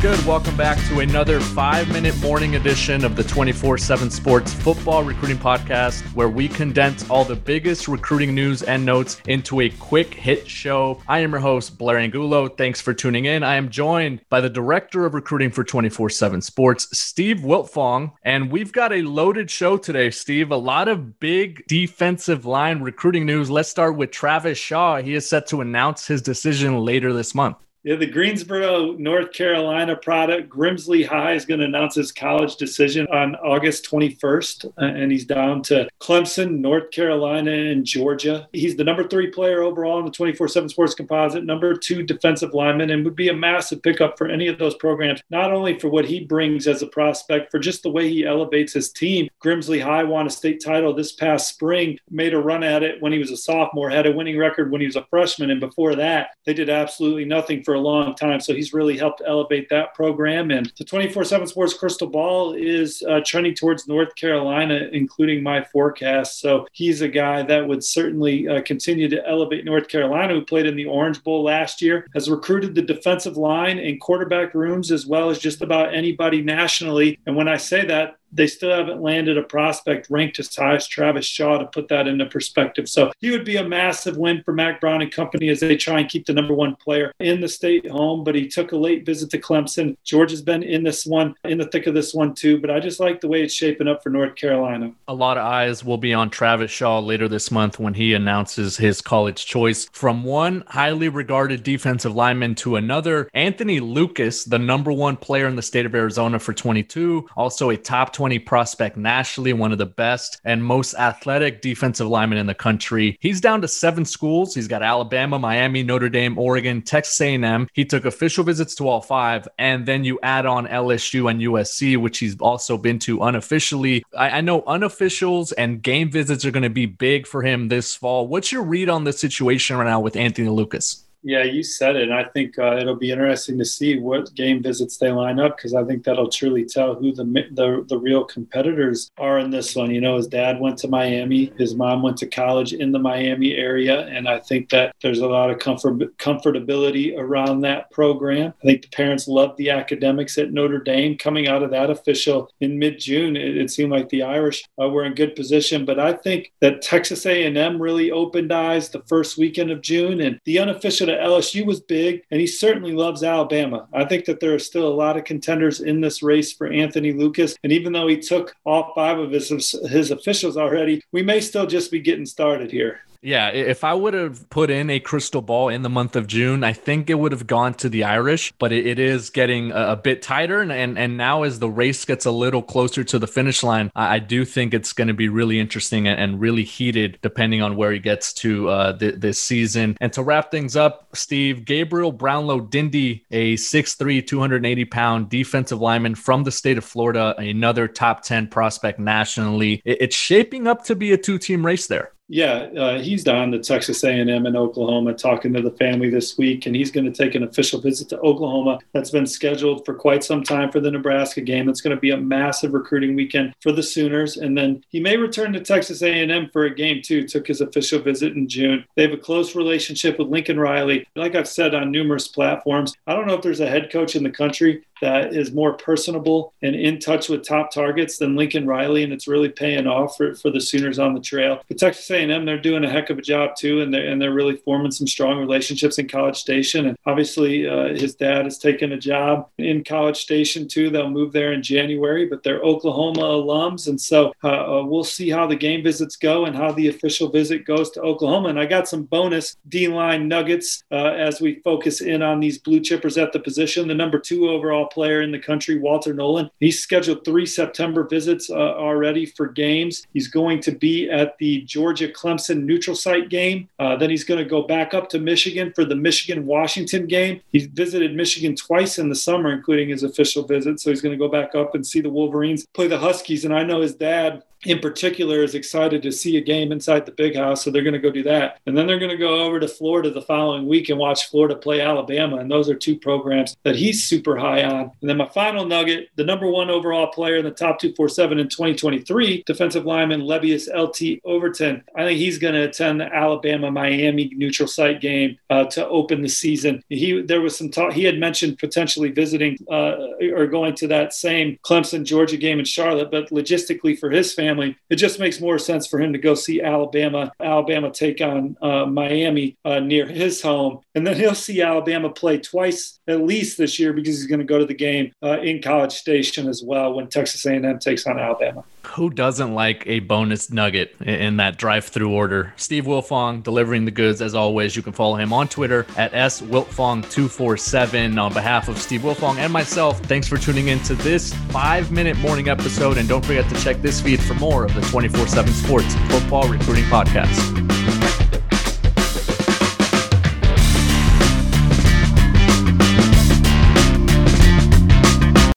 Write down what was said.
good? Welcome back to another five minute morning edition of the 24 7 Sports Football Recruiting Podcast, where we condense all the biggest recruiting news and notes into a quick hit show. I am your host, Blair Angulo. Thanks for tuning in. I am joined by the Director of Recruiting for 24 7 Sports, Steve Wiltfong. And we've got a loaded show today, Steve. A lot of big defensive line recruiting news. Let's start with Travis Shaw. He is set to announce his decision later this month. Yeah, the Greensboro, North Carolina product, Grimsley High is going to announce his college decision on August 21st, uh, and he's down to Clemson, North Carolina, and Georgia. He's the number three player overall in the 24 7 Sports Composite, number two defensive lineman, and would be a massive pickup for any of those programs, not only for what he brings as a prospect, for just the way he elevates his team. Grimsley High won a state title this past spring, made a run at it when he was a sophomore, had a winning record when he was a freshman, and before that, they did absolutely nothing for a long time. So he's really helped elevate that program. And the 24 7 Sports Crystal Ball is uh, trending towards North Carolina, including my forecast. So he's a guy that would certainly uh, continue to elevate North Carolina, who played in the Orange Bowl last year, has recruited the defensive line and quarterback rooms as well as just about anybody nationally. And when I say that, they still haven't landed a prospect ranked as high as Travis Shaw to put that into perspective. So he would be a massive win for Mack Brown and company as they try and keep the number one player in the state home. But he took a late visit to Clemson. George has been in this one, in the thick of this one too. But I just like the way it's shaping up for North Carolina. A lot of eyes will be on Travis Shaw later this month when he announces his college choice from one highly regarded defensive lineman to another. Anthony Lucas, the number one player in the state of Arizona for 22, also a top 20 prospect nationally, one of the best and most athletic defensive linemen in the country. He's down to seven schools. He's got Alabama, Miami, Notre Dame, Oregon, Texas A&M. He took official visits to all five, and then you add on LSU and USC, which he's also been to unofficially. I, I know unofficials and game visits are going to be big for him this fall. What's your read on the situation right now with Anthony Lucas? Yeah, you said it. And I think uh, it'll be interesting to see what game visits they line up because I think that'll truly tell who the, the the real competitors are in this one. You know, his dad went to Miami, his mom went to college in the Miami area, and I think that there's a lot of comfort comfortability around that program. I think the parents loved the academics at Notre Dame coming out of that official in mid-June. It, it seemed like the Irish uh, were in good position, but I think that Texas A&M really opened eyes the first weekend of June, and the unofficial at LSU was big, and he certainly loves Alabama. I think that there are still a lot of contenders in this race for Anthony Lucas. And even though he took all five of his, his officials already, we may still just be getting started here. Yeah, if I would have put in a crystal ball in the month of June, I think it would have gone to the Irish, but it, it is getting a, a, bit tighter. And, and, and now, as the race gets a little closer to the finish line, I, I do think it's going to be really interesting and, and, really heated depending on where he gets to uh, th- this season. And to wrap things up, Steve, Gabriel Brownlow Dindy, a 6'3, 280 pound defensive lineman from the state of Florida, another top 10 prospect nationally. It, it's shaping up to be a two team race there. Yeah, uh, he's down to Texas A&M in Oklahoma talking to the family this week, and he's going to take an official visit to Oklahoma. That's been scheduled for quite some time for the Nebraska game. It's going to be a massive recruiting weekend for the Sooners, and then he may return to Texas A&M for a game too. Took his official visit in June. They have a close relationship with Lincoln Riley. Like I've said on numerous platforms, I don't know if there's a head coach in the country that is more personable and in touch with top targets than Lincoln Riley, and it's really paying off for, for the Sooners on the trail. But Texas A&M, they're doing a heck of a job too, and they're and they're really forming some strong relationships in College Station. And obviously, uh, his dad has taken a job in College Station too. They'll move there in January, but they're Oklahoma alums, and so uh, uh, we'll see how the game visits go and how the official visit goes to Oklahoma. And I got some bonus D line nuggets uh, as we focus in on these blue chippers at the position. The number two overall player in the country, Walter Nolan, He's scheduled three September visits uh, already for games. He's going to be at the Georgia Clemson neutral site game. Uh, then he's going to go back up to Michigan for the Michigan Washington game. He's visited Michigan twice in the summer, including his official visit. So he's going to go back up and see the Wolverines play the Huskies. And I know his dad in particular is excited to see a game inside the big house. So they're going to go do that. And then they're going to go over to Florida the following week and watch Florida play Alabama. And those are two programs that he's super high on. And then my final nugget the number one overall player in the top 247 in 2023, defensive lineman Lebbeus LT Overton. I think he's going to attend the Alabama Miami neutral site game uh, to open the season. He There was some talk, he had mentioned potentially visiting uh, or going to that same Clemson Georgia game in Charlotte, but logistically for his family, it just makes more sense for him to go see Alabama. Alabama take on uh, Miami uh, near his home, and then he'll see Alabama play twice at least this year because he's going to go to the game uh, in College Station as well when Texas A&M takes on Alabama. Who doesn't like a bonus nugget in that drive-through order? Steve Wiltfong delivering the goods as always. You can follow him on Twitter at swiltfong247. On behalf of Steve Wiltfong and myself, thanks for tuning in to this five-minute morning episode, and don't forget to check this feed for more of the 24/7 Sports Football Recruiting Podcast.